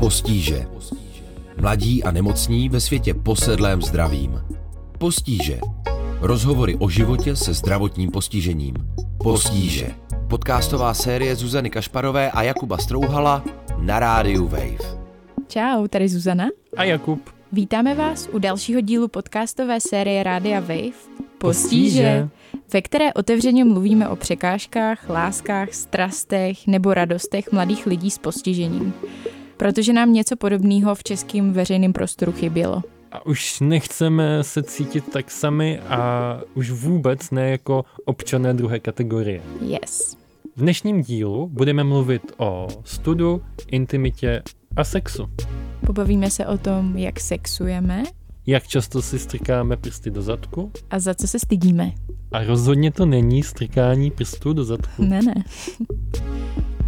Postíže. Mladí a nemocní ve světě posedlém zdravím. Postíže. Rozhovory o životě se zdravotním postižením. Postíže. Podcastová série Zuzany Kašparové a Jakuba Strouhala na rádiu Wave. Čau, tady Zuzana. A Jakub. Vítáme vás u dalšího dílu podcastové série Rádia Wave Postíže. Postíže, ve které otevřeně mluvíme o překážkách, láskách, strastech nebo radostech mladých lidí s postižením. Protože nám něco podobného v českém veřejném prostoru chybělo. A už nechceme se cítit tak sami a už vůbec ne jako občané druhé kategorie. Yes. V dnešním dílu budeme mluvit o studu, intimitě a sexu. Pobavíme se o tom, jak sexujeme Jak často si strkáme prsty do zadku a za co se stydíme. a rozhodně to není strkání prstů do zadku. Ne, ne.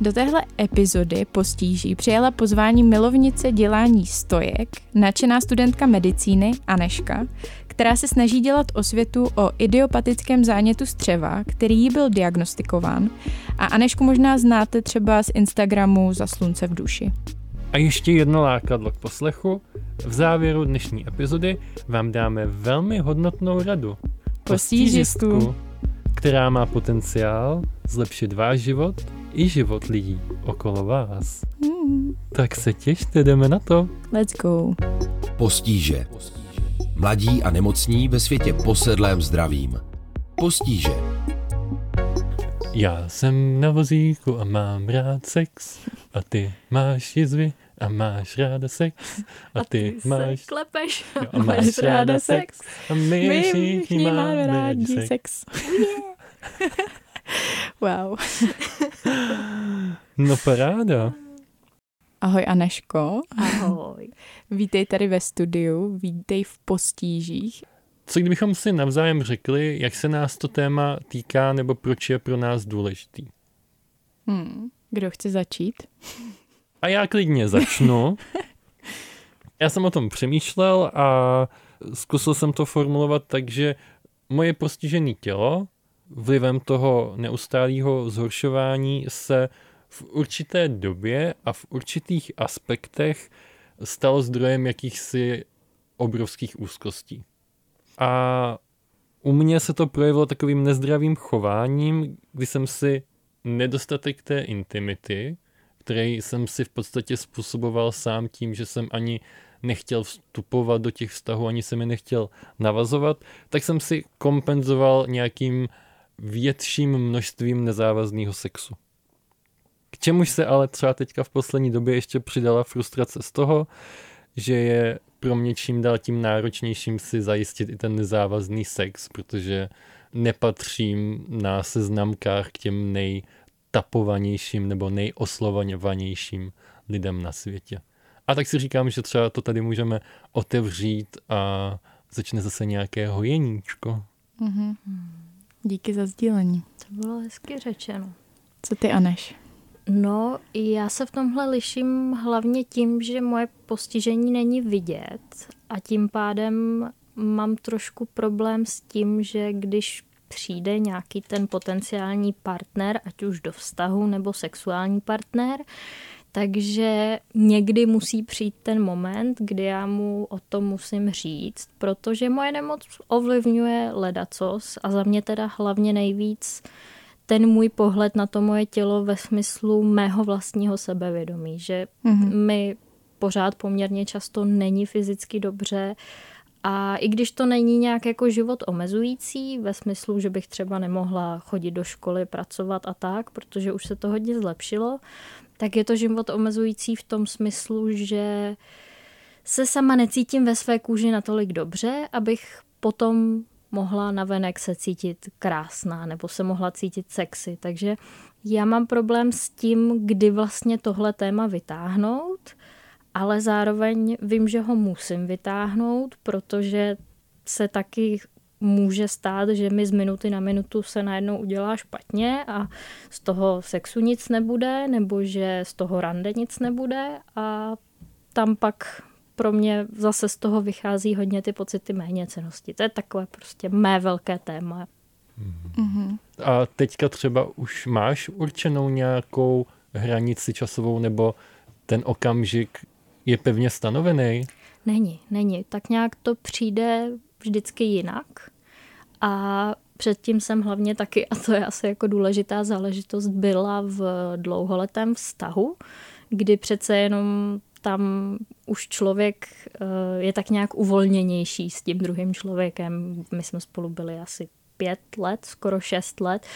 Do téhle epizody postíží přijala pozvání milovnice dělání stojek, nadšená studentka medicíny Aneška, která se snaží dělat osvětu o idiopatickém zánětu střeva, který jí byl diagnostikován. A Anešku možná znáte třeba z Instagramu za slunce v duši. A ještě jedno lákadlo k poslechu. V závěru dnešní epizody vám dáme velmi hodnotnou radu. Postížistku. která má potenciál zlepšit váš život i život lidí okolo vás. Hmm, Tak se těšte, jdeme na to. let's go. Postíže. Mladí a nemocní ve světě posedlém zdravím. Postíže. Já jsem na vozíku a mám rád sex a ty máš jizvy a máš ráda sex a ty, máš klepeš jo, a máš ráda sex a my, všichni máme rádi sex. sex. wow. No paráda. Ahoj Aneško. Ahoj. Vítej tady ve studiu, vítej v postížích. Co kdybychom si navzájem řekli, jak se nás to téma týká nebo proč je pro nás důležitý? Hmm. Kdo chce začít? A já klidně začnu. Já jsem o tom přemýšlel a zkusil jsem to formulovat tak, že moje postižené tělo vlivem toho neustálého zhoršování se v určité době a v určitých aspektech stalo zdrojem jakýchsi obrovských úzkostí. A u mě se to projevilo takovým nezdravým chováním, kdy jsem si nedostatek té intimity, který jsem si v podstatě způsoboval sám tím, že jsem ani nechtěl vstupovat do těch vztahů, ani jsem je nechtěl navazovat, tak jsem si kompenzoval nějakým větším množstvím nezávazného sexu. K čemuž se ale třeba teďka v poslední době ještě přidala frustrace z toho, že je pro mě čím dál tím náročnějším si zajistit i ten nezávazný sex, protože nepatřím na seznamkách k těm nejtapovanějším nebo nejoslovanějším lidem na světě. A tak si říkám, že třeba to tady můžeme otevřít a začne zase nějaké hojeníčko. Mhm. Díky za sdílení. To bylo hezky řečeno. Co ty, Aneš? No, já se v tomhle liším hlavně tím, že moje postižení není vidět a tím pádem mám trošku problém s tím, že když přijde nějaký ten potenciální partner, ať už do vztahu nebo sexuální partner, takže někdy musí přijít ten moment, kdy já mu o tom musím říct, protože moje nemoc ovlivňuje ledacos a za mě teda hlavně nejvíc ten můj pohled na to moje tělo ve smyslu mého vlastního sebevědomí, že Mhm. mi pořád poměrně často není fyzicky dobře a i když to není nějak jako život omezující, ve smyslu, že bych třeba nemohla chodit do školy, pracovat a tak, protože už se to hodně zlepšilo, tak je to život omezující v tom smyslu, že se sama necítím ve své kůži natolik dobře, abych potom mohla navenek se cítit krásná nebo se mohla cítit sexy. Takže já mám problém s tím, kdy vlastně tohle téma vytáhnout, ale zároveň vím, že ho musím vytáhnout, protože se taky může stát, že mi z minuty na minutu se najednou udělá špatně a z toho sexu nic nebude, nebo že z toho rande nic nebude a tam pak pro mě zase z toho vychází hodně ty pocity méněcenosti. To je takové prostě mé velké téma. Mhm. A teďka třeba už máš určenou nějakou hranici časovou, nebo ten okamžik je pevně stanovený? Není, není. Tak nějak to přijde vždycky jinak. A předtím jsem hlavně taky, a to je asi jako důležitá záležitost, byla v dlouholetém vztahu, kdy přece jenom tam už člověk eh, je tak nějak uvolněnější s tím druhým člověkem. My jsme spolu byli asi pět let, skoro šest let,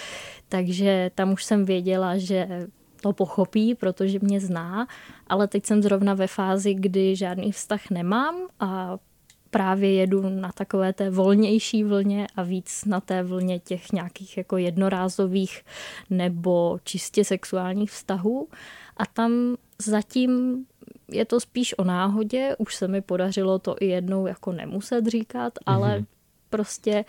takže tam už jsem věděla, že to pochopí, protože mě zná, ale teď jsem zrovna ve fázi, kdy žádný vztah nemám a právě jedu na takové té volnější vlně a víc na té vlně těch nějakých jako jednorázových nebo čistě sexuálních vztahů. A tam zatím je to spíš o náhodě, už se mi podařilo to i jednou jako nemuset říkat, ale mm-hmm. prostě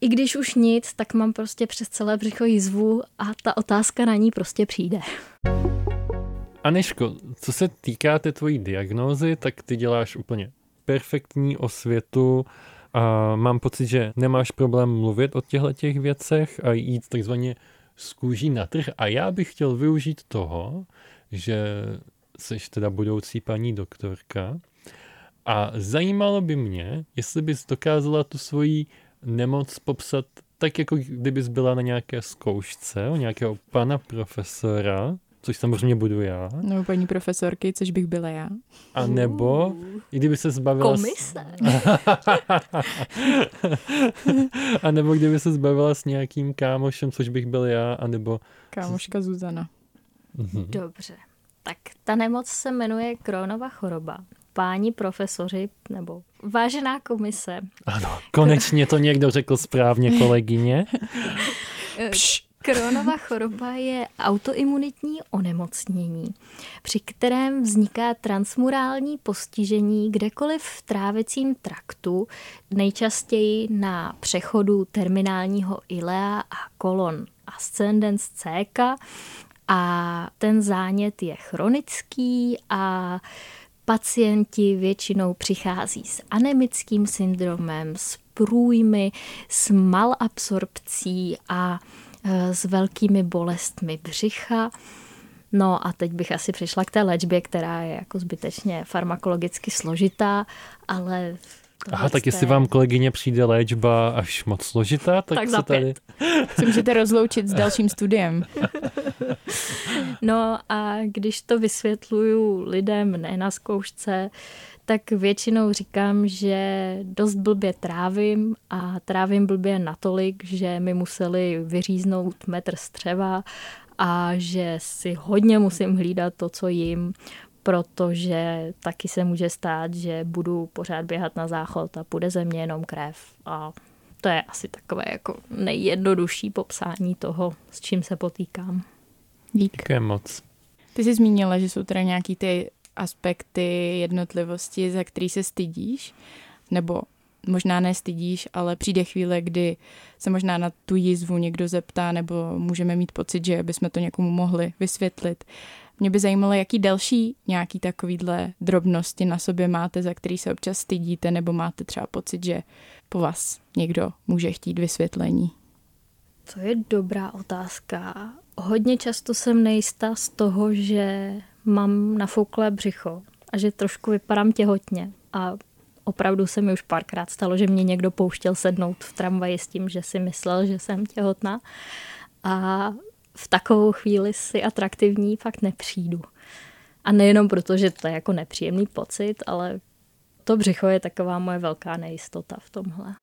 i když už nic, tak mám prostě přes celé břicho jizvu a ta otázka na ní prostě přijde. Aneško, co se týká té tvojí diagnózy, tak ty děláš úplně perfektní osvětu a mám pocit, že nemáš problém mluvit o těchto těch věcech a jít takzvaně z kůží na trh. A já bych chtěl využít toho, že jsi teda budoucí paní doktorka a zajímalo by mě, jestli bys dokázala tu svoji nemoc popsat tak, jako kdybys byla na nějaké zkoušce u nějakého pana profesora, což samozřejmě budu já. No, paní profesorky, což bych byla já. A nebo, uh, i kdyby se zbavila... Komise. a nebo kdyby se zbavila s nějakým kámošem, což bych byl já, a nebo... Kámoška Zuzana. Mhm. Dobře. Tak ta nemoc se jmenuje Kronova choroba. Páni profesoři nebo vážená komise. Ano, konečně to někdo řekl správně, kolegyně. Pš. Kronova choroba je autoimunitní onemocnění, při kterém vzniká transmurální postižení kdekoliv v trávecím traktu, nejčastěji na přechodu terminálního ilea a kolon ascendens céka. A ten zánět je chronický a pacienti většinou přichází s anemickým syndromem, s průjmy, s malabsorpcí a s velkými bolestmi břicha. No a teď bych asi přišla k té léčbě, která je jako zbytečně farmakologicky složitá, ale Aha, tak jestli vám kolegyně přijde léčba až moc složitá, tak, tak se tady... Se můžete rozloučit s dalším studiem. No a když to vysvětluju lidem ne na zkoušce, tak většinou říkám, že dost blbě trávím a trávím blbě natolik, že mi museli vyříznout metr střeva a že si hodně musím hlídat to, co jim, protože taky se může stát, že budu pořád běhat na záchod a půjde ze mě jenom krev a to je asi takové jako nejjednodušší popsání toho, s čím se potýkám. Dík. Děkuji moc. Ty jsi zmínila, že jsou teda nějaký ty aspekty jednotlivosti, za který se stydíš, nebo možná nestydíš, ale přijde chvíle, kdy se možná na tu jizvu někdo zeptá, nebo můžeme mít pocit, že bychom to někomu mohli vysvětlit. Mě by zajímalo, jaký další nějaký takovýhle drobnosti na sobě máte, za který se občas stydíte, nebo máte třeba pocit, že po vás někdo může chtít vysvětlení. To je dobrá otázka. Hodně často jsem nejistá z toho, že mám nafouklé břicho a že trošku vypadám těhotně. A opravdu se mi už párkrát stalo, že mě někdo pouštěl sednout v tramvaji s tím, že si myslel, že jsem těhotná. A v takovou chvíli si atraktivní fakt nepřijdu. A nejenom proto, že to je jako nepříjemný pocit, ale to břicho je taková moje velká nejistota v tomhle.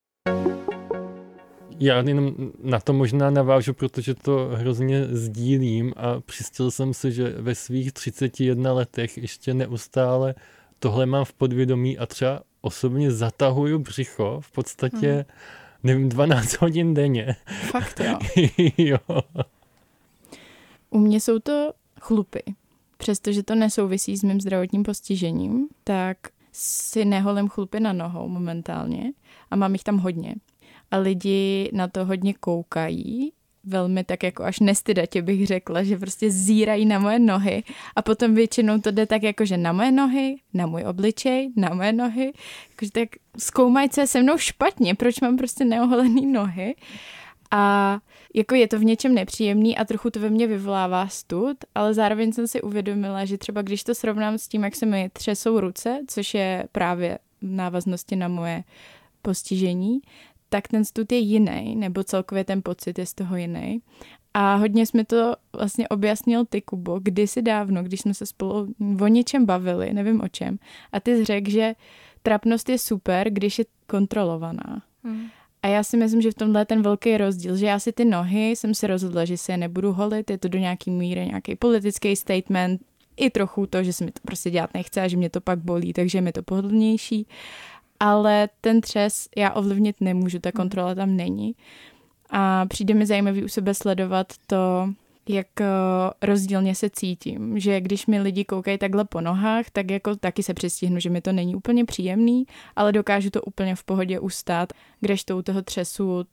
Já jenom na to možná navážu, protože to hrozně sdílím a přistil jsem si, že ve svých 31 letech ještě neustále tohle mám v podvědomí a třeba osobně zatahuju břicho v podstatě, mm. nevím, 12 hodin denně. Fakt jo. jo. U mě jsou to chlupy. Přestože to nesouvisí s mým zdravotním postižením, tak si neholím chlupy na nohou momentálně a mám jich tam hodně. A lidi na to hodně koukají, velmi tak jako až nestydatě bych řekla, že prostě zírají na moje nohy. A potom většinou to jde tak jako, že na moje nohy, na můj obličej, na moje nohy, jakože tak zkoumají, co je se mnou špatně, proč mám prostě neoholený nohy. A jako je to v něčem nepříjemný a trochu to ve mně vyvolává stud, ale zároveň jsem si uvědomila, že třeba když to srovnám s tím, jak se mi třesou ruce, což je právě návaznosti na moje postižení, tak ten stud je jiný, nebo celkově ten pocit je z toho jiný. A hodně jsme to vlastně objasnil ty, Kubo, kdysi dávno, když jsme se spolu o něčem bavili, nevím o čem, a ty jsi řekl, že trapnost je super, když je kontrolovaná. Hmm. A já si myslím, že v tomhle je ten velký rozdíl, že já si ty nohy jsem si rozhodla, že si je nebudu holit, je to do nějaký míry nějaký politický statement, i trochu to, že se mi to prostě dělat nechce a že mě to pak bolí, takže je mi to pohodlnější. Ale ten třes já ovlivnit nemůžu, ta kontrola tam není. A přijde mi zajímavý u sebe sledovat to, jak eh, rozdílně se cítím, že když mi lidi koukají takhle po nohách, tak jako taky se přestihnu, že mi to není úplně příjemný, ale dokážu to úplně v pohodě ustát, kdežto u toho třesu,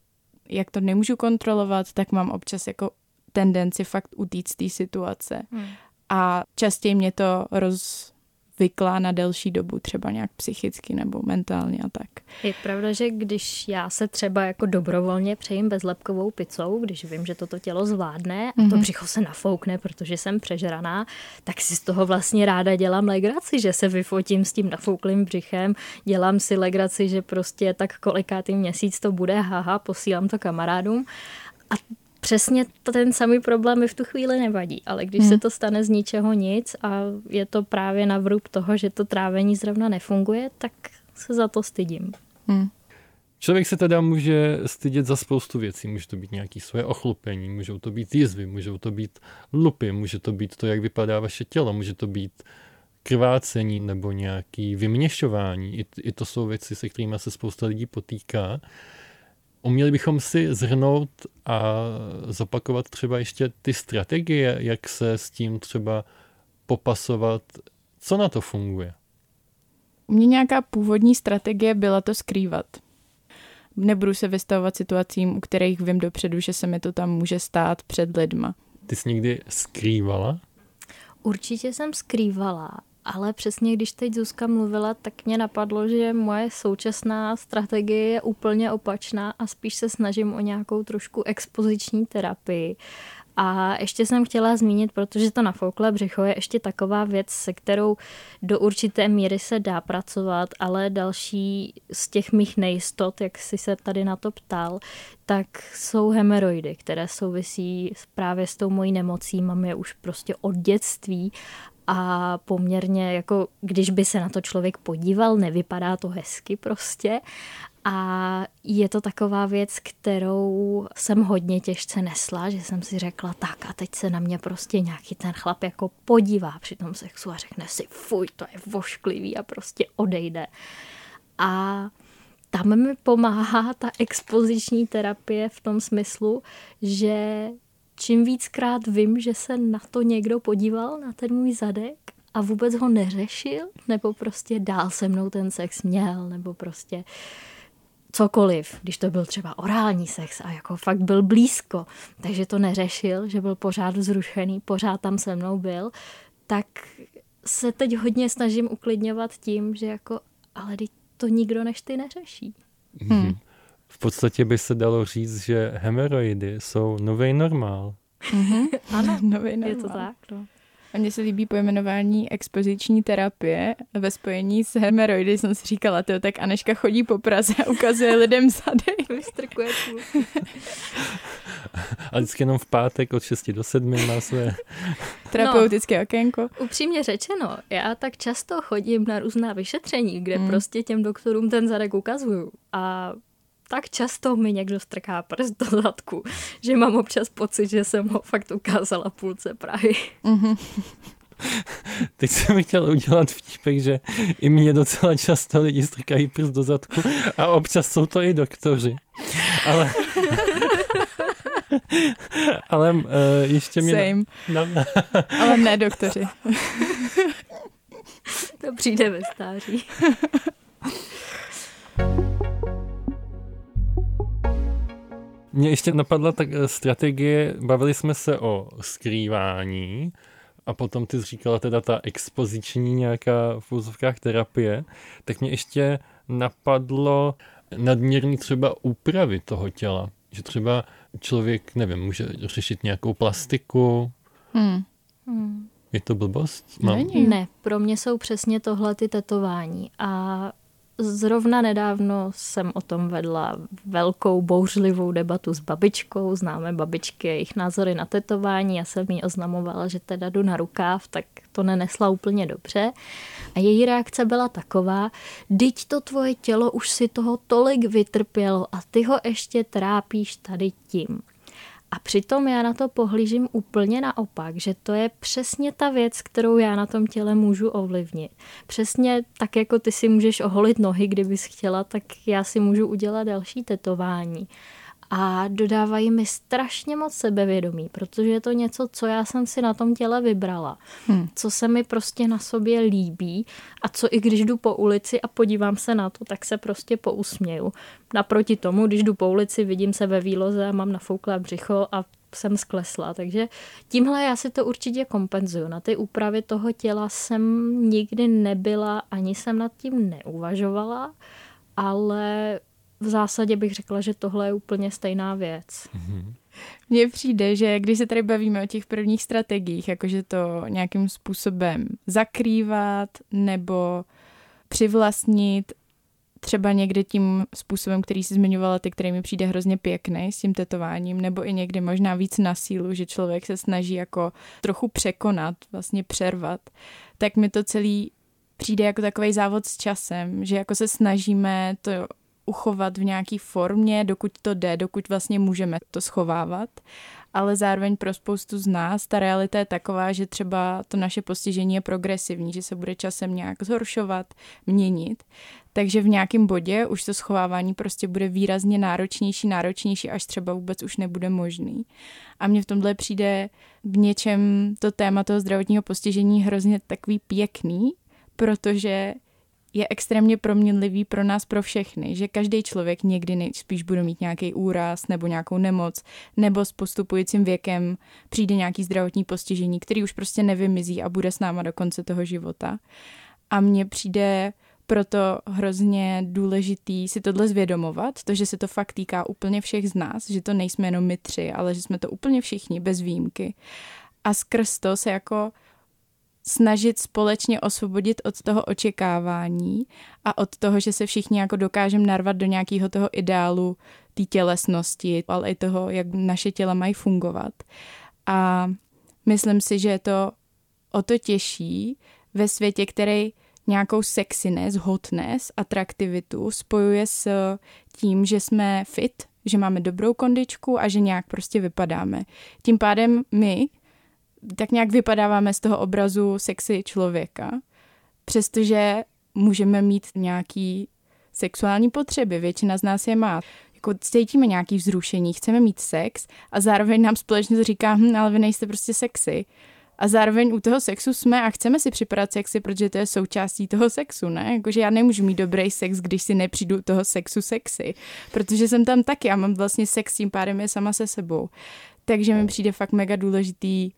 jak to nemůžu kontrolovat, tak mám občas jako tendenci fakt utíct z té situace. Hmm. A častěji mě to roz, zvyklá na delší dobu, třeba nějak psychicky nebo mentálně a tak. Je pravda, že když já se třeba jako dobrovolně přejím bezlepkovou pizzou, když vím, že toto tělo zvládne a to mm-hmm. břicho se nafoukne, protože jsem přežraná, tak si z toho vlastně ráda dělám legraci, že se vyfotím s tím nafouklým břichem, dělám si legraci, že prostě tak kolikátý měsíc to bude, haha, posílám to kamarádům. A přesně ten samý problém mi v tu chvíli nevadí, ale když hmm. se to stane z ničeho nic a je to právě na vrub toho, že to trávení zrovna nefunguje, tak se za to stydím. Hmm. Člověk se teda může stydět za spoustu věcí. Může to být nějaké svoje ochlupení, můžou to být jizvy, můžou to být lupy, může to být to, jak vypadá vaše tělo, může to být krvácení nebo nějaký vyměšování. I, I to jsou věci, se kterými se spousta lidí potýká. Uměli bychom si zhrnout a zopakovat třeba ještě ty strategie, jak se s tím třeba popasovat, co na to funguje? U mě nějaká původní strategie byla to skrývat. Nebudu se vystavovat situacím, u kterých vím dopředu, že se mi to tam může stát před lidma. Ty jsi někdy skrývala? Určitě jsem skrývala, ale přesně když teď Zuzka mluvila, tak mě napadlo, že moje současná strategie je úplně opačná a spíš se snažím o nějakou trošku expoziční terapii. A ještě jsem chtěla zmínit, protože to nafouklé břicho je ještě taková věc, se kterou do určité míry se dá pracovat, ale další z těch mých nejistot, jak jsi se tady na to ptal, tak jsou hemeroidy, které souvisí právě s tou mojí nemocí. Mám je už prostě od dětství a poměrně jako, když by se na to člověk podíval, nevypadá to hezky prostě. A je to taková věc, kterou jsem hodně těžce nesla, že jsem si řekla, tak a teď se na mě prostě nějaký ten chlap jako podívá při tom sexu a řekne si, fuj, to je vošklivý a prostě odejde. A tam mi pomáhá ta expoziční terapie v tom smyslu, že čím víckrát vím, že se na to někdo podíval, na ten můj zadek a vůbec ho neřešil, nebo prostě dál se mnou ten sex měl, nebo prostě cokoliv, když to byl třeba orální sex a jako fakt byl blízko, takže to neřešil, že byl pořád vzrušený, pořád tam se mnou byl, tak se teď hodně snažím uklidňovat tím, že jako, ale to nikdo než ty neřeší. Hmm. V podstatě by se dalo říct, že hemeroidy jsou nový normál. Mm-hmm. ano, nový normál. Je to tak, no. A mně se líbí pojmenování expoziční terapie ve spojení s hemeroidy. Jsem si říkala, to tak Aneška chodí po Praze a ukazuje lidem zadek. Vystrkuje A vždycky jenom v pátek od 6 do 7 má své terapeutické no, okénko. Upřímně řečeno, já tak často chodím na různá vyšetření, kde mm. prostě těm doktorům ten zadek ukazuju. A tak často mi někdo strká prst do zadku, že mám občas pocit, že jsem ho fakt ukázala půlce Prahy. Mm-hmm. Teď jsem chtěl udělat vtípek, že i mě docela často lidi strkají prst do zadku a občas jsou to i doktoři. Ale... Ale uh, ještě mě... Same. Na... Ale ne doktoři. to přijde ve stáří. Mně ještě napadla tak eh, strategie, bavili jsme se o skrývání a potom ty jsi říkala teda ta expoziční nějaká v úzovkách terapie, tak mě ještě napadlo nadměrný třeba úpravy toho těla. Že třeba člověk, nevím, může řešit nějakou plastiku. Hmm. Hmm. Je to blbost? Není. Ne, pro mě jsou přesně tohle ty tetování a Zrovna nedávno jsem o tom vedla velkou bouřlivou debatu s babičkou. Známe babičky, jejich názory na tetování. Já jsem jí oznamovala, že teda jdu na rukáv, tak to nenesla úplně dobře. A její reakce byla taková, dyť to tvoje tělo už si toho tolik vytrpělo a ty ho ještě trápíš tady tím. A přitom já na to pohlížím úplně naopak, že to je přesně ta věc, kterou já na tom těle můžu ovlivnit. Přesně tak, jako ty si můžeš oholit nohy, kdybys chtěla, tak já si můžu udělat další tetování a dodávají mi strašně moc sebevědomí, protože je to něco, co já jsem si na tom těle vybrala, hmm. co se mi prostě na sobě líbí a co i když jdu po ulici a podívám se na to, tak se prostě pousměju. Naproti tomu, když jdu po ulici, vidím se ve výloze a mám nafouklé břicho a jsem sklesla. Takže tímhle já si to určitě kompenzuju. Na ty úpravy toho těla jsem nikdy nebyla, ani jsem nad tím neuvažovala, ale v zásadě bych řekla, že tohle je úplně stejná věc. Mm-hmm. Mně přijde, že když se tady bavíme o těch prvních strategiích, jakože to nějakým způsobem zakrývat nebo přivlastnit, třeba někdy tím způsobem, který si zmiňovala ty, který mi přijde hrozně pěkný s tím tetováním, nebo i někdy možná víc na sílu, že člověk se snaží jako trochu překonat, vlastně přervat, tak mi to celý přijde jako takový závod s časem, že jako se snažíme to uchovat v nějaké formě, dokud to jde, dokud vlastně můžeme to schovávat. Ale zároveň pro spoustu z nás ta realita je taková, že třeba to naše postižení je progresivní, že se bude časem nějak zhoršovat, měnit. Takže v nějakém bodě už to schovávání prostě bude výrazně náročnější, náročnější, až třeba vůbec už nebude možný. A mně v tomhle přijde v něčem to téma toho zdravotního postižení hrozně takový pěkný, protože je extrémně proměnlivý pro nás, pro všechny, že každý člověk někdy nejspíš bude mít nějaký úraz nebo nějakou nemoc, nebo s postupujícím věkem přijde nějaký zdravotní postižení, který už prostě nevymizí a bude s náma do konce toho života. A mně přijde proto hrozně důležitý si tohle zvědomovat, to, že se to fakt týká úplně všech z nás, že to nejsme jenom my tři, ale že jsme to úplně všichni, bez výjimky. A skrz to se jako snažit společně osvobodit od toho očekávání a od toho, že se všichni jako dokážeme narvat do nějakého toho ideálu té tělesnosti, ale i toho, jak naše těla mají fungovat. A myslím si, že je to o to těžší ve světě, který nějakou sexiness, hotness, atraktivitu spojuje s tím, že jsme fit, že máme dobrou kondičku a že nějak prostě vypadáme. Tím pádem my, tak nějak vypadáváme z toho obrazu sexy člověka, přestože můžeme mít nějaký sexuální potřeby, většina z nás je má. Jako cítíme nějaký vzrušení, chceme mít sex a zároveň nám společně říká, hm, ale vy nejste prostě sexy. A zároveň u toho sexu jsme a chceme si připadat sexy, protože to je součástí toho sexu, ne? Jakože já nemůžu mít dobrý sex, když si nepřijdu toho sexu sexy, protože jsem tam taky a mám vlastně sex tím pádem je sama se sebou. Takže mi přijde fakt mega důležitý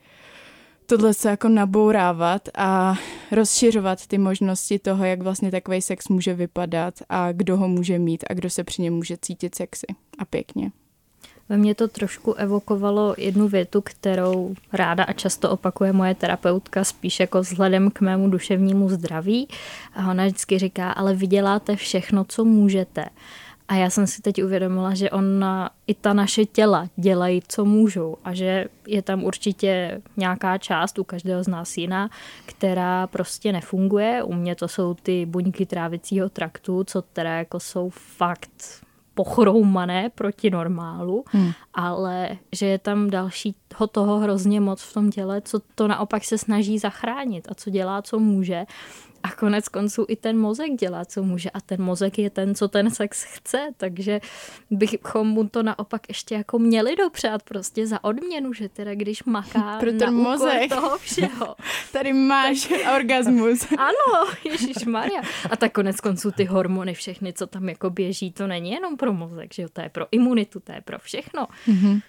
tohle se jako nabourávat a rozšiřovat ty možnosti toho, jak vlastně takový sex může vypadat a kdo ho může mít a kdo se při něm může cítit sexy a pěkně. Ve mně to trošku evokovalo jednu větu, kterou ráda a často opakuje moje terapeutka, spíš jako vzhledem k mému duševnímu zdraví. A ona vždycky říká, ale vy děláte všechno, co můžete. A já jsem si teď uvědomila, že on i ta naše těla dělají, co můžou a že je tam určitě nějaká část, u každého z nás jiná, která prostě nefunguje. U mě to jsou ty buňky trávicího traktu, co teda jako jsou fakt pochroumané proti normálu, hmm. ale že je tam dalšího toho hrozně moc v tom těle, co to naopak se snaží zachránit a co dělá, co může. A konec konců i ten mozek dělá, co může. A ten mozek je ten, co ten sex chce. Takže bychom mu to naopak ještě jako měli dopřát prostě za odměnu, že teda když maká Pro ten na mozek. toho všeho. Tady máš tak... orgasmus. ano, Ježíš Maria. A tak konec konců ty hormony, všechny, co tam jako běží, to není jenom pro mozek, že jo? To je pro imunitu, to je pro všechno. Mm-hmm.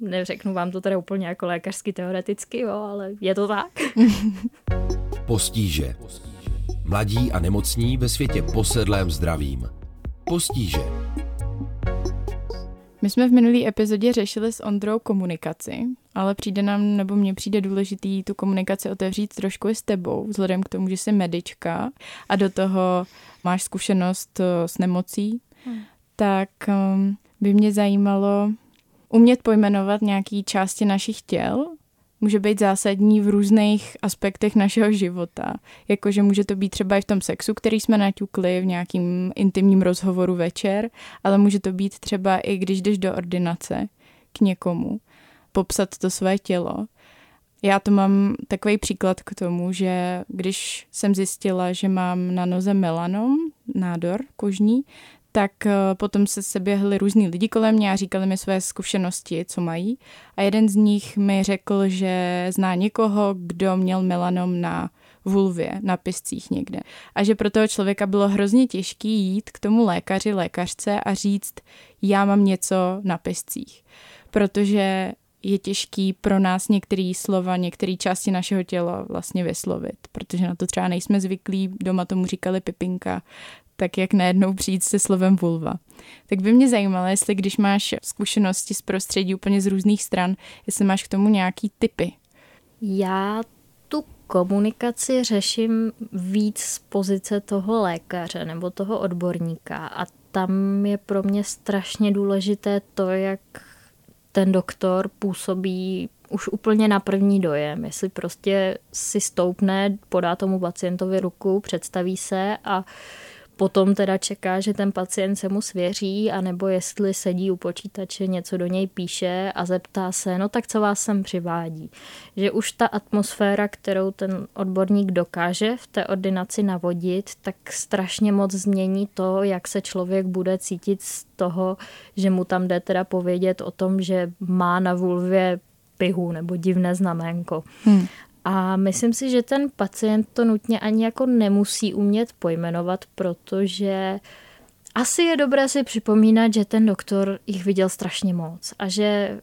Neřeknu vám to teda úplně jako lékařsky teoreticky, jo, ale je to tak. Postíže. Mladí a nemocní ve světě posedlém zdravím. Postíže. My jsme v minulý epizodě řešili s Ondrou komunikaci, ale přijde nám, nebo mně přijde důležitý tu komunikaci otevřít trošku i s tebou, vzhledem k tomu, že jsi medička a do toho máš zkušenost eh, s nemocí, hmm. tak um, by mě zajímalo umět pojmenovat nějaké části našich těl, může být zásadní v různých aspektech našeho života. Jakože může to být třeba i v tom sexu, který jsme naťukli v nějakým intimním rozhovoru večer, ale může to být třeba i když jdeš do ordinace k někomu, popsat to své tělo. Já to mám takový příklad k tomu, že když jsem zjistila, že mám na noze melanom, nádor kožní, tak eh, potom se se běhli různí lidi kolem mě a říkali mi své zkušenosti, co mají. A jeden z nich mi řekl, že zná někoho, kdo měl melanom na vulvě, na piscích někde. A že pro toho člověka bylo hrozně těžké jít k tomu lékaři, lékařce a říct, já mám něco na piscích. Protože je těžký pro nás některé slova, některé části našeho těla vlastně vyslovit, protože na to třeba nejsme zvyklí, doma tomu říkali pipinka, tak jak najednou přijít se slovem vulva. Tak by mě zajímalo, jestli když máš zkušenosti z prostředí úplně z různých stran, jestli máš k tomu nějaký typy. Já tu komunikaci řeším víc z pozice toho lékaře nebo toho odborníka a tam je pro mě strašně důležité to, jak ten doktor působí už úplně na první dojem, jestli prostě si stoupne, podá tomu pacientovi ruku, představí se a potom teda čeká, že ten pacient se mu svěří, anebo jestli sedí u počítače, něco do něj píše a zeptá se, no tak co vás sem přivádí. Že už ta atmosféra, kterou ten odborník dokáže v té ordinaci navodit, tak strašně moc změní to, jak se člověk bude cítit z toho, že mu tam jde teda povědět o tom, že má na vulvě pihu nebo divné znaménko. Hmm. A myslím si, že ten pacient to nutně ani jako nemusí umět pojmenovat, protože asi je dobré si připomínat, že ten doktor jich viděl strašně moc a že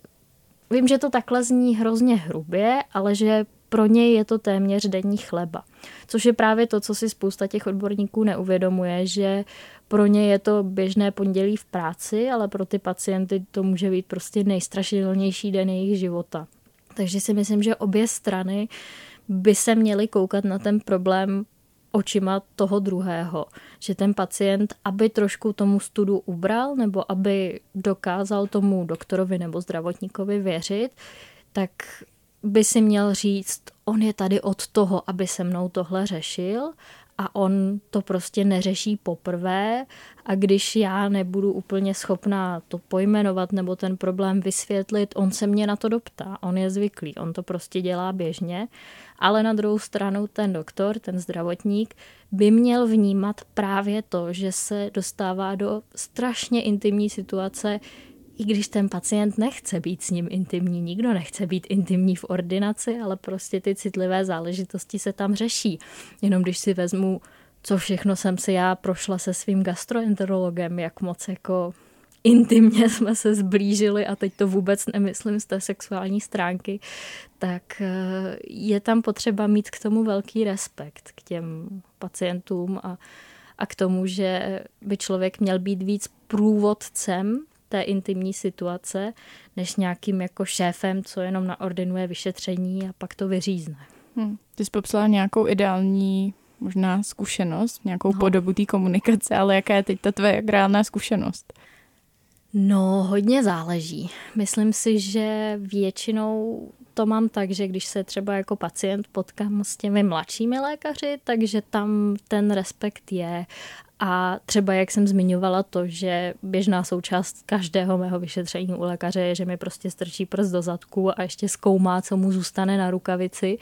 vím, že to takhle zní hrozně hrubě, ale že pro něj je to téměř denní chleba. Což je právě to, co si spousta těch odborníků neuvědomuje, že pro ně je to běžné pondělí v práci, ale pro ty pacienty to může být prostě nejstrašidelnější den jejich života. Takže si myslím, že obě strany by se měly koukat na ten problém očima toho druhého. Že ten pacient, aby trošku tomu studu ubral, nebo aby dokázal tomu doktorovi nebo zdravotníkovi věřit, tak by si měl říct, on je tady od toho, aby se mnou tohle řešil a on to prostě neřeší poprvé. A když já nebudu úplně schopná to pojmenovat nebo ten problém vysvětlit, on se mě na to doptá, on je zvyklý, on to prostě dělá běžně, ale na druhou stranu ten doktor, ten zdravotník by měl vnímat právě to, že se dostává do strašně intimní situace, i když ten pacient nechce být s ním intimní, nikdo nechce být intimní v ordinaci, ale prostě ty citlivé záležitosti se tam řeší. Jenom když si vezmu, co všechno jsem si já prošla se svým gastroenterologem, jak moc jako intimně jsme se zblížili a teď to vůbec nemyslím z té sexuální stránky, tak eh, je tam potřeba mít k tomu velký respekt k těm pacientům a, a k tomu, že by člověk měl být víc průvodcem té intimní situace, než nějakým jako šéfem, co jenom naordinuje vyšetření a pak to vyřízne. Hmm. Ty jsi popsala nějakou ideální možná zkušenost, nějakou no. podobu té komunikace, ale jaká je teď ta tvoje reálná zkušenost? No, hodně záleží. Myslím si, že většinou to mám tak, že když se třeba jako pacient potkám s těmi mladšími lékaři, takže tam ten respekt je a třeba jak jsem zmiňovala to, že běžná součást každého mého vyšetření u lékaře je, že mi prostě strčí prst do zadku a ještě zkoumá, co mu zůstane na rukavici,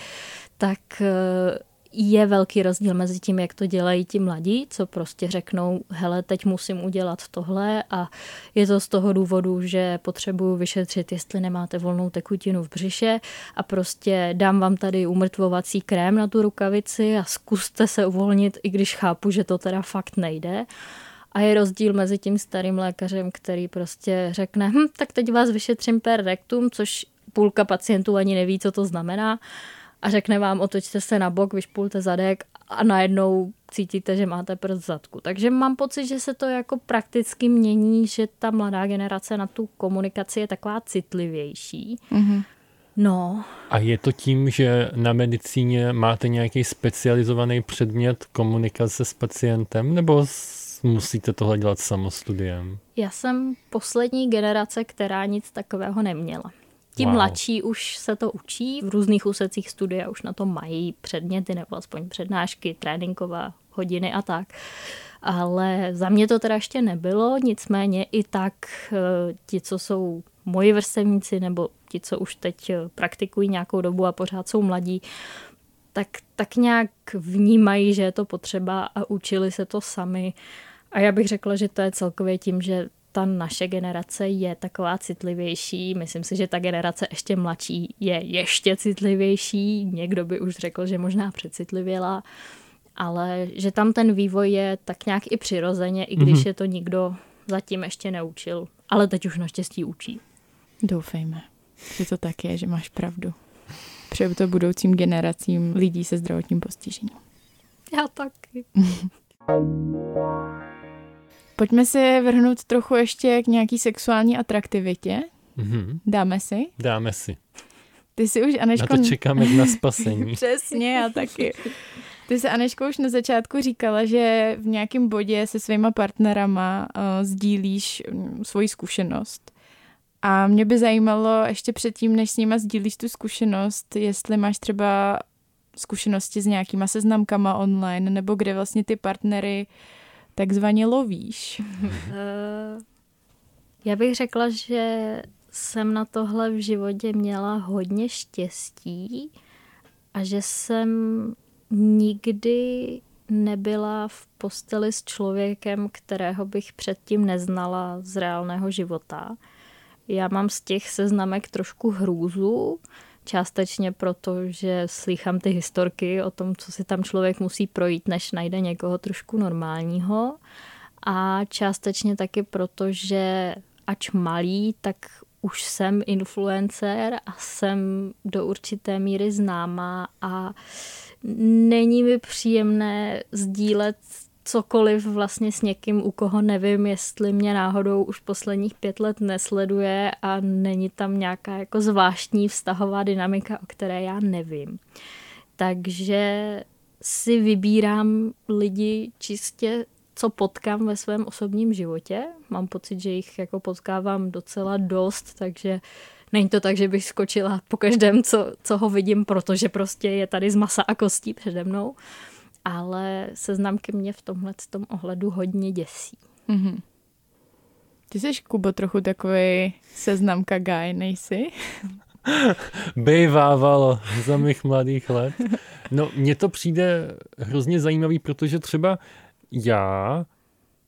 tak eh, je velký rozdíl mezi tím, jak to dělají ti mladí, co prostě řeknou, hele, teď musím udělat tohle a je to z toho důvodu, že potřebuju vyšetřit, jestli nemáte volnou tekutinu v břiše a prostě dám vám tady umrtvovací krém na tu rukavici a zkuste se uvolnit, i když chápu, že to teda fakt nejde. A je rozdíl mezi tím starým lékařem, který prostě řekne, hm, tak teď vás vyšetřím per rectum, což půlka pacientů ani neví, co to znamená a řekne vám, otočte se na bok, vyšpulte zadek a najednou cítíte, že máte prst zadku. Takže mám pocit, že se to jako prakticky mění, že ta mladá generace na tu komunikaci je taková citlivější. Mm-hmm. No. A je to tím, že na medicíně máte nějaký specializovaný předmět komunikace s pacientem, nebo musíte tohle dělat samostudiem? Já jsem poslední generace, která nic takového neměla. Ti wow. mladší už se to učí, v různých úsecích studia už na to mají předměty nebo aspoň přednášky, tréninkové hodiny a tak. Ale za mě to teda ještě nebylo, nicméně i tak eh, ti, co jsou moji vrstevníci nebo ti, co už teď eh, praktikují nějakou dobu a pořád jsou mladí, tak, tak nějak vnímají, že je to potřeba a učili se to sami. A já bych řekla, že to je celkově tím, že ta naše generace je taková citlivější. Myslím si, že ta generace ještě mladší je ještě citlivější. Někdo by už řekl, že možná přecitlivěla, ale že tam ten vývoj je tak nějak i přirozeně, i když mm-hmm. je to nikdo zatím ještě neučil. Ale teď už naštěstí učí. Doufejme, že to tak je, že máš pravdu. Přeju to budoucím generacím lidí se zdravotním postižením. Já taky. Pojďme si vrhnout trochu ještě k nějaký sexuální atraktivitě. Mm-hmm. Dáme si? Dáme si. Ty si už, Aneško... Na to čekáme na spasení. Přesně, já taky. Ty se, Aneško, už na začátku říkala, že v nějakém bodě se svýma partnerama uh, sdílíš um, svoji zkušenost. A mě by zajímalo ještě předtím, než s nima sdílíš tu zkušenost, jestli máš třeba zkušenosti s nějakýma seznamkama online, nebo kde vlastně ty partnery takzvaně lovíš. Eh, já bych řekla, že jsem na tohle v životě měla hodně štěstí a že jsem nikdy nebyla v posteli s člověkem, kterého bych předtím neznala z reálného života. Já mám z těch seznamek trošku hrůzu, částečně proto, že slychám ty historky o tom, co si tam člověk musí projít, než najde někoho trošku normálního. A částečně taky proto, že ač malý, tak už jsem influencer a jsem do určité míry známá a není mi příjemné sdílet cokoliv vlastně s někým, u koho nevím, jestli mě náhodou už posledních pět let nesleduje a není tam nějaká jako zvláštní vztahová dynamika, o které já nevím. Takže si vybírám lidi čistě co potkám ve svém osobním životě. Mám pocit, že jich jako potkávám docela dost, takže není to tak, že bych skočila po každém, co, co ho vidím, protože prostě je tady z masa a kostí přede mnou ale seznamky mě v tomhle tom ohledu hodně děsí. Mm-hmm. Ty jsi, Kubo, trochu takový seznamka guy, nejsi? Bejvávalo za mých mladých let. No, mně to přijde hrozně zajímavý, protože třeba já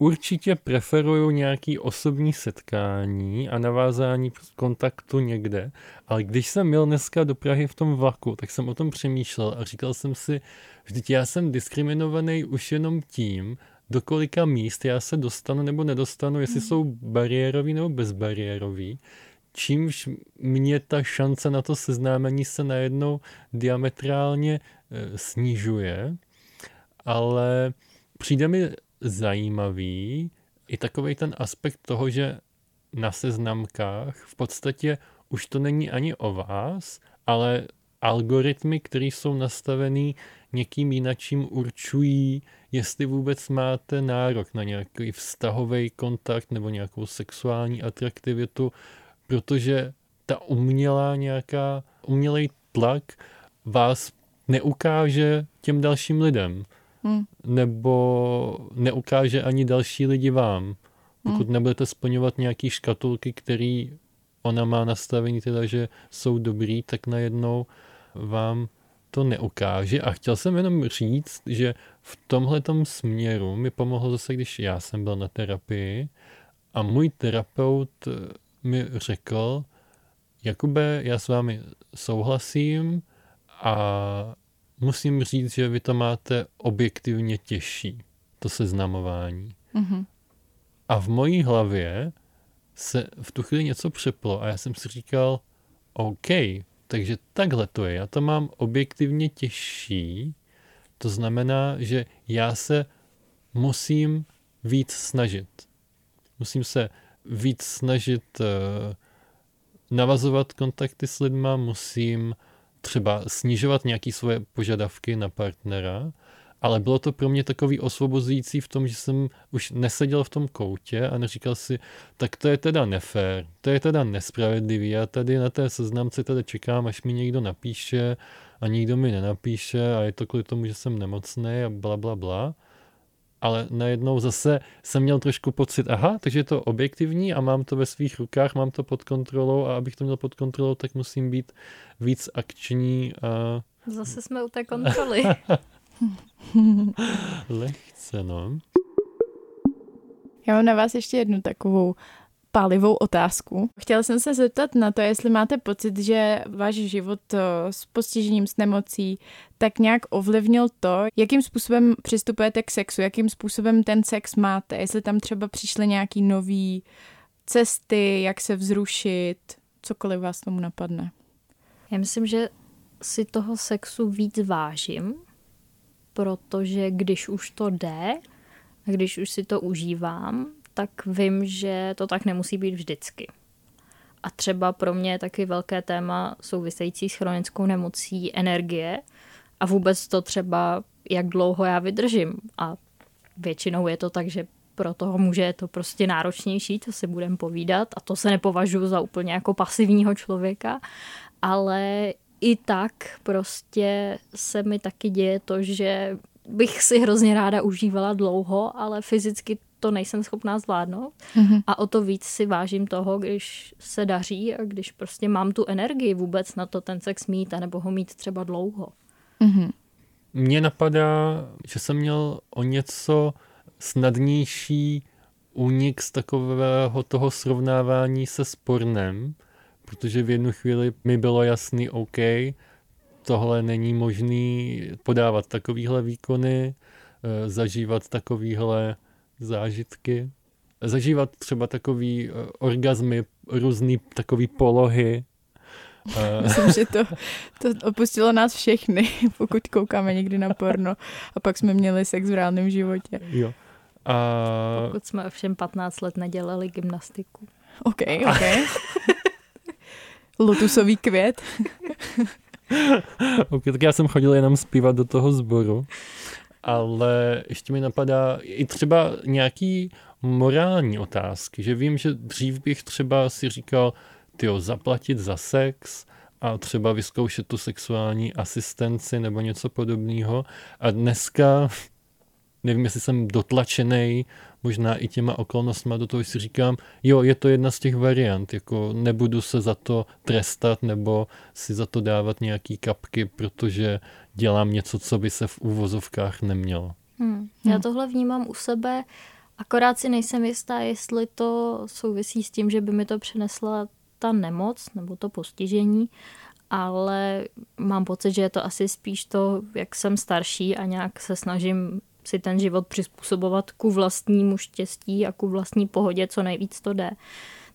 určitě preferuju nějaký osobní setkání a navázání kontaktu někde, ale když jsem měl dneska do Prahy v tom vlaku, tak jsem o tom přemýšlel a říkal jsem si, Vždyť já jsem diskriminovaný už jenom tím, do kolika míst já se dostanu nebo nedostanu, jestli hmm. jsou bariérový nebo bezbariérový, čímž mě ta šance na to seznámení se najednou diametrálně e, snižuje, ale přijde mi zajímavý i takový ten aspekt toho, že na seznamkách v podstatě už to není ani o vás, ale algoritmy, které jsou nastavený někým jinačím určují, jestli vůbec máte nárok na nějaký vztahový kontakt nebo nějakou sexuální atraktivitu, protože ta umělá nějaká, umělej tlak vás neukáže těm dalším lidem. Hmm. Nebo neukáže ani další lidi vám. Pokud hmm. nebudete splňovat nějaký škatulky, který ona má nastavení teda, že jsou dobrý, tak najednou vám to neukáže a chtěl jsem jenom říct, že v tomhle směru mi pomohlo zase, když já jsem byl na terapii a můj terapeut mi řekl, Jakube, já s vámi souhlasím a musím říct, že vy to máte objektivně těžší, to seznamování. Mm-hmm. A v mojí hlavě se v tu chvíli něco přeplo a já jsem si říkal, OK, Takže takhle to je. Já to mám objektivně těžší. To znamená, že já se musím víc snažit. Musím se víc snažit uh, navazovat kontakty s lidma, musím třeba snižovat nějaké svoje požadavky na partnera, ale bylo to pro mě takový osvobozující v tom, že jsem už neseděl v tom koutě a neříkal si, tak to je teda nefér, to je teda nespravedlivý, já tady na té seznamce teda čekám, až mi někdo napíše a nikdo mi nenapíše a je to kvůli tomu, že jsem nemocný a bla, bla, bla ale najednou zase jsem měl trošku pocit, aha, takže je to objektivní a mám to ve svých rukách, mám to pod kontrolou a abych to měl pod kontrolou, tak musím být víc akční. A... Zase jsme u té kontroly. Lehce, no. Já mám na vás ještě jednu takovou pálivou otázku. Chtěla jsem se zeptat na to, jestli máte pocit, že váš život eh, s postižením, s nemocí, tak nějak ovlivnil to, jakým způsobem přistupujete k sexu, jakým způsobem ten sex máte, jestli tam třeba přišly nějaký nový cesty, jak se vzrušit, cokoliv vás tomu napadne. Já myslím, že si toho sexu víc vážím, protože když už to jde, když už si to užívám, tak vím, že to tak nemusí být vždycky. A třeba pro mě je taky velké téma související s chronickou nemocí energie a vůbec to třeba, jak dlouho já vydržím. A většinou je to tak, že pro toho muže je to prostě náročnější, to si budem povídat a to se nepovažuji za úplně jako pasivního člověka, ale i tak prostě se mi taky děje to, že bych si hrozně ráda užívala dlouho, ale fyzicky to nejsem schopná zvládnout. Mm-hmm. A o to víc si vážím toho, když se daří a když prostě mám tu energii vůbec na to ten sex mít, nebo ho mít třeba dlouho. Mm-hmm. Mně napadá, že jsem měl o něco snadnější únik z takového toho srovnávání se spornem, protože v jednu chvíli mi bylo jasný, OK, tohle není možný podávat takovýhle výkony, eh, zažívat takovýhle zážitky, zažívat třeba takový eh, orgazmy, různé takové polohy. Eh, Myslím, že to, to opustilo nás všechny, pokud koukáme někdy na porno a pak jsme měli sex v reálném životě. Jo. A... Pokud jsme všem 15 let nedělali gymnastiku. OK, OK. Lotusový květ. ok, tak já jsem chodil jenom zpívat do toho sboru ale ještě mi napadá i třeba nějaký morální otázky, že vím, že dřív bych třeba si říkal, tyjo, zaplatit za sex a třeba vyzkoušet tu sexuální asistenci nebo něco podobného. A dneska, nevím, jestli jsem dotlačený možná i těma okolnostma do toho si říkám, jo, je to jedna z těch variant, jako nebudu se za to trestat nebo si za to dávat nějaký kapky, protože dělám něco, co by se v úvozovkách nemělo. Hmm. Já tohle vnímám u sebe, akorát si nejsem jistá, jestli to souvisí s tím, že by mi to přinesla ta nemoc nebo to postižení, ale mám pocit, že je to asi spíš to, jak jsem starší a nějak se snažím si ten život přizpůsobovat ku vlastnímu štěstí a ku vlastní pohodě, co nejvíc to jde,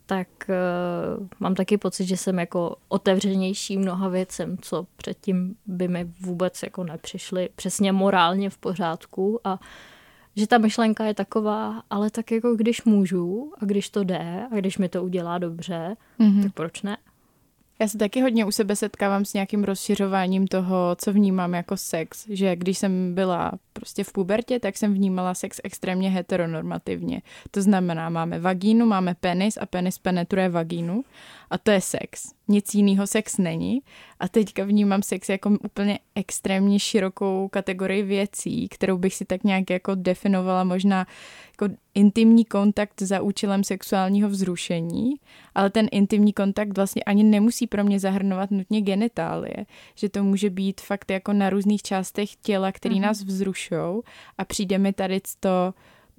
tak uh, mám taky pocit, že jsem jako otevřenější mnoha věcem, co předtím by mi vůbec jako nepřišly přesně morálně v pořádku a že ta myšlenka je taková, ale tak jako když můžu a když to jde a když mi to udělá dobře, mm-hmm. tak proč ne? Já se taky hodně u sebe setkávám s nějakým rozšiřováním toho, co vnímám jako sex. Že když jsem byla prostě v pubertě, tak jsem vnímala sex extrémně heteronormativně. To znamená, máme vagínu, máme penis a penis penetruje vagínu a to je sex. Nic jiného sex není. A teďka vnímám sex jako úplně extrémně širokou kategorii věcí, kterou bych si tak nějak jako definovala možná jako intimní kontakt za účelem sexuálního vzrušení, ale ten intimní kontakt vlastně ani nemusí pro mě zahrnovat nutně genitálie, že to může být fakt jako na různých částech těla, který mm-hmm. nás vzrušou a přijde mi tady to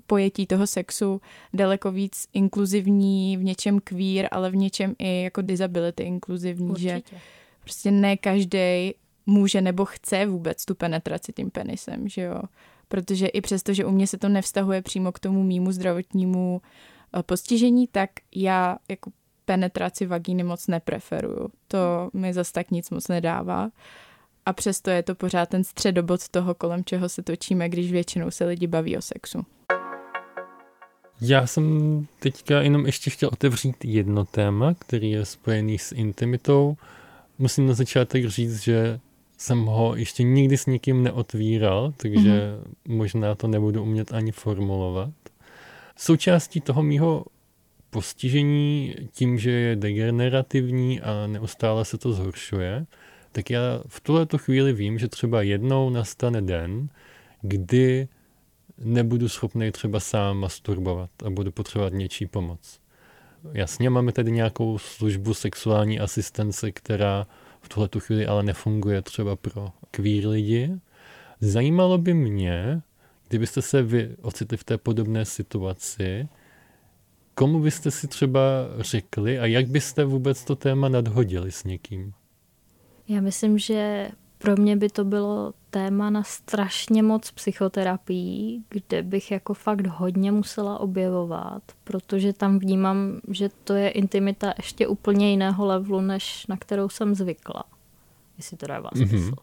pojetí toho sexu daleko víc inkluzivní, v něčem queer, ale v něčem i jako disability inkluzivní, Určitě. že prostě ne každý může nebo chce vůbec tu penetraci tím penisem, že jo. Protože i přesto, že u mě se to nevztahuje přímo k tomu mýmu zdravotnímu eh, postižení, tak já jako penetraci vagíny moc nepreferuju. To mi zas tak nic moc nedává. A přesto je to pořád ten středobod toho, kolem čeho se točíme, když většinou se lidi baví o sexu. Já jsem teďka jenom ještě chtěl otevřít jedno téma, který je spojený s intimitou. Musím na začátek říct, že jsem ho ještě nikdy s nikým neotvíral, takže mm-hmm. možná to nebudu umět ani formulovat. Součástí toho mýho postižení tím, že je degenerativní a neustále se to zhoršuje, tak já v tuhleto chvíli vím, že třeba jednou nastane den, kdy nebudu schopný třeba sám masturbovat a budu potřebovat něčí pomoc. Jasně, máme tady nějakou službu sexuální asistence, která v tuhle chvíli ale nefunguje třeba pro queer lidi. Zajímalo by mě, kdybyste se vy ocitli v té podobné situaci, komu byste si třeba řekli a jak byste vůbec to téma nadhodili s někým? Já myslím, že pro mě by to bylo téma na strašně moc psychoterapii, kde bych jako fakt hodně musela objevovat, protože tam vnímám, že to je intimita ještě úplně jiného levelu, než na kterou jsem zvykla. Jestli to dává mm-hmm. smysl.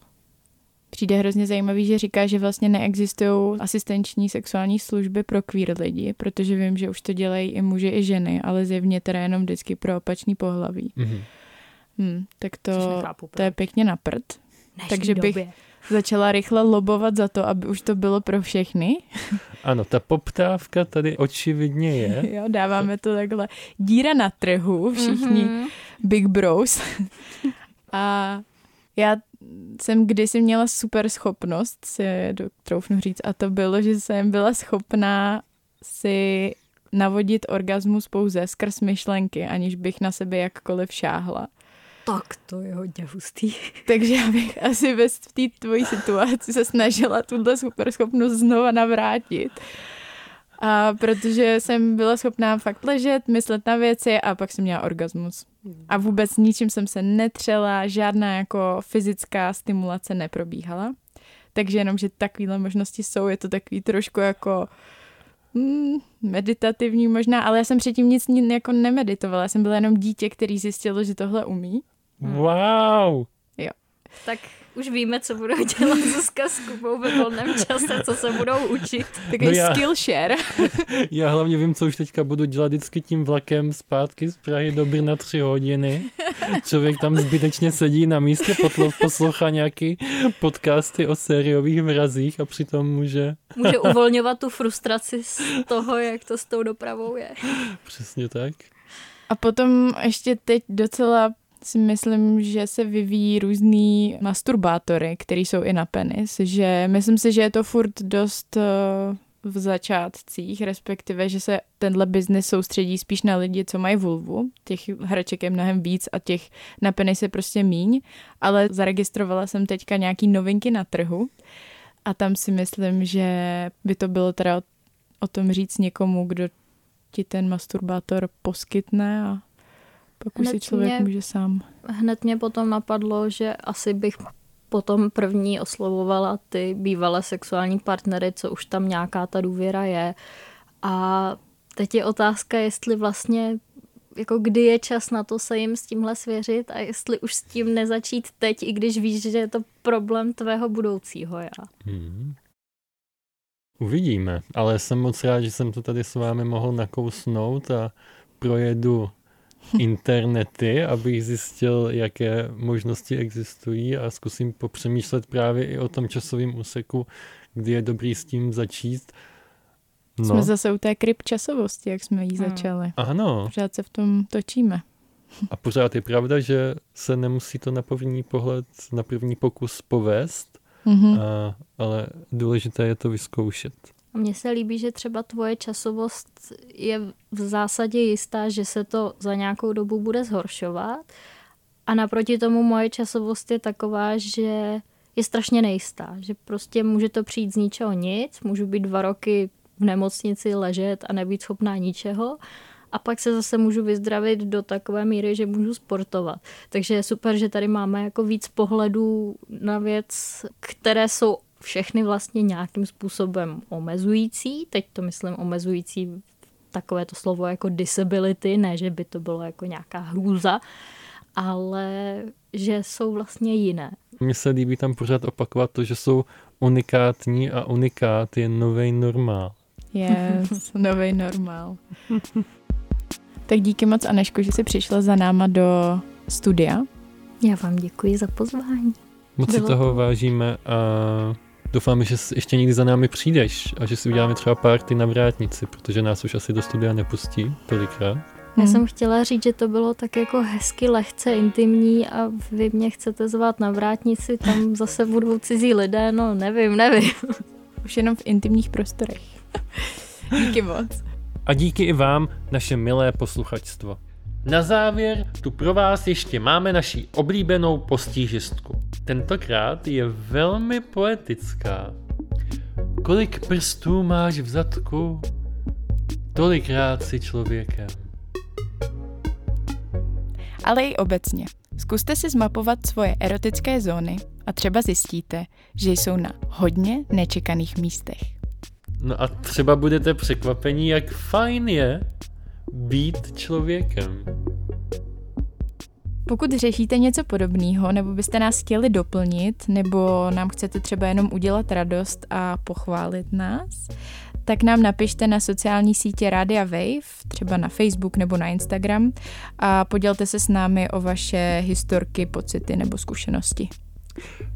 Přijde hrozně zajímavý, že říká, že vlastně neexistují asistenční sexuální služby pro queer lidi, protože vím, že už to dělají i muži, i ženy, ale zjevně teda jenom vždycky pro opačný pohlaví. Mm-hmm. Hmm, tak to, to je pěkně na prd. Takže bych době. začala rychle lobovat za to, aby už to bylo pro všechny. Ano, ta poptávka tady očividně je. jo, dáváme to takhle. Díra na trhu, všichni mm-hmm. big bros. A já jsem kdysi měla super schopnost, si troufnu říct, a to bylo, že jsem byla schopná si navodit orgasmus pouze skrz myšlenky, aniž bych na sebe jakkoliv šáhla. Tak to je hodně hustý. Takže já bych asi ve té tvojí situaci se snažila tuhle super schopnost znova navrátit. A protože jsem byla schopná fakt ležet, myslet na věci a pak jsem měla orgasmus. A vůbec ničím jsem se netřela, žádná jako fyzická stimulace neprobíhala. Takže jenom, že takovéhle možnosti jsou, je to takový trošku jako mm, meditativní možná, ale já jsem předtím nic jako nemeditovala, já jsem byla jenom dítě, který zjistilo, že tohle umí. Wow! Jo. Tak už víme, co budou dělat Zuzka s Kubou ve volném čase, co se budou učit. Takový no já, Skillshare. já hlavně vím, co už teďka budu dělat vždycky tím vlakem zpátky z Prahy do Brna tři hodiny. Člověk tam zbytečně sedí na místě, poslouchá nějaký podcasty o sériových mrazích a přitom může... Může uvolňovat tu frustraci z toho, jak to s tou dopravou je. Přesně tak. A potom ještě teď docela si myslím, že se vyvíjí různý masturbátory, které jsou i na penis, že myslím si, že je to furt dost eh, v začátcích, respektive, že se tenhle biznis soustředí spíš na lidi, co mají vulvu. Těch hraček je mnohem víc a těch na penis je prostě míň, ale zaregistrovala jsem teďka nějaký novinky na trhu a tam si myslím, že by to bylo teda o, tom říct někomu, kdo ti ten masturbátor poskytne a pak už si člověk mě, může sám. Hned mě potom napadlo, že asi bych potom první oslovovala ty bývalé sexuální partnery, co už tam nějaká ta důvěra je. A teď je otázka, jestli vlastně jako kdy je čas na to se jim s tímhle svěřit a jestli už s tím nezačít teď, i když víš, že je to problém tvého budoucího já. Hmm. Uvidíme, ale jsem moc rád, že jsem to tady s vámi mohl nakousnout a projedu internety, abych zjistil, jaké možnosti existují a zkusím popřemýšlet právě i o tom časovém úseku, kdy je dobrý s tím začít. No. Jsme zase u té kryp časovosti, jak jsme jí hmm. začali. Ano. Pořád se v tom točíme. A pořád je pravda, že se nemusí to na první pohled, na první pokus povést, mm-hmm. a, ale důležité je to vyzkoušet. A mně se líbí, že třeba tvoje časovost je v zásadě jistá, že se to za nějakou dobu bude zhoršovat. A naproti tomu moje časovost je taková, že je strašně nejistá, že prostě může to přijít z ničeho nic, můžu být dva roky v nemocnici ležet a nebýt schopná ničeho a pak se zase můžu vyzdravit do takové míry, že můžu sportovat. Takže je super, že tady máme jako víc pohledů na věc, které jsou všechny vlastně nějakým způsobem omezující. Teď to myslím omezující takové to slovo jako disability, ne, že by to bylo jako nějaká hrůza, ale že jsou vlastně jiné. Mně se líbí tam pořád opakovat to, že jsou unikátní a unikát je nový normál. Yes, nový normál. tak díky moc Aneško, že jsi přišla za náma do studia. Já vám děkuji za pozvání. Moc si toho to... vážíme a doufáme, že ještě někdy za námi přijdeš a že si uděláme třeba párty na vrátnici, protože nás už asi do studia nepustí tolikrát. Já hmm. jsem chtěla říct, že to bylo tak jako hezky, lehce intimní a vy mě chcete zvát na vrátnici, tam zase budou cizí lidé, no nevím, nevím. Už jenom v intimních prostorech. Díky moc. A díky i vám, naše milé posluchačstvo. Na závěr tu pro vás ještě máme naši oblíbenou postížistku. Tentokrát je velmi poetická. Kolik prstů máš v zadku, tolikrát si člověkem. Ale i obecně. Zkuste si zmapovat svoje erotické zóny a třeba zjistíte, že jsou na hodně nečekaných místech. No a třeba budete překvapení, jak fajn je být člověkem. Pokud řešíte něco podobného, nebo byste nás chtěli doplnit, nebo nám chcete třeba jenom udělat radost a pochválit nás, tak nám napište na sociální sítě Rádia Wave, třeba na Facebook nebo na Instagram a podělte se s námi o vaše historky, pocity nebo zkušenosti.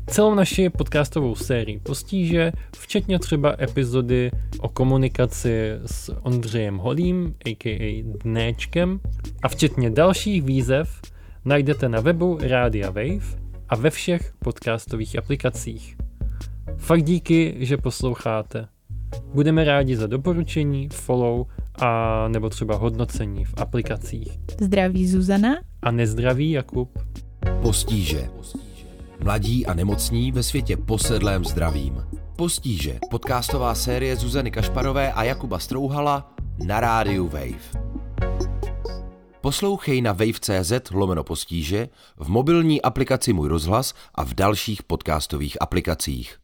Celou naši podcastovou sérii postíže, včetně třeba epizody o komunikaci s Ondřejem Holím, a.k.a. Dnéčkem, a včetně dalších výzev najdete na webu Rádia Wave a ve všech podcastových aplikacích. Fakt díky, že posloucháte. Budeme rádi za doporučení, follow a nebo třeba hodnocení v aplikacích. Zdraví Zuzana a nezdraví Jakub. Postíže. Mladí a nemocní ve světě posedlém zdravím. Postíže. Podcastová série Zuzany Kašparové a Jakuba Strouhala na rádiu Wave. Poslouchej na wave.cz lomeno postíže, v mobilní aplikaci Můj rozhlas a v dalších podcastových aplikacích.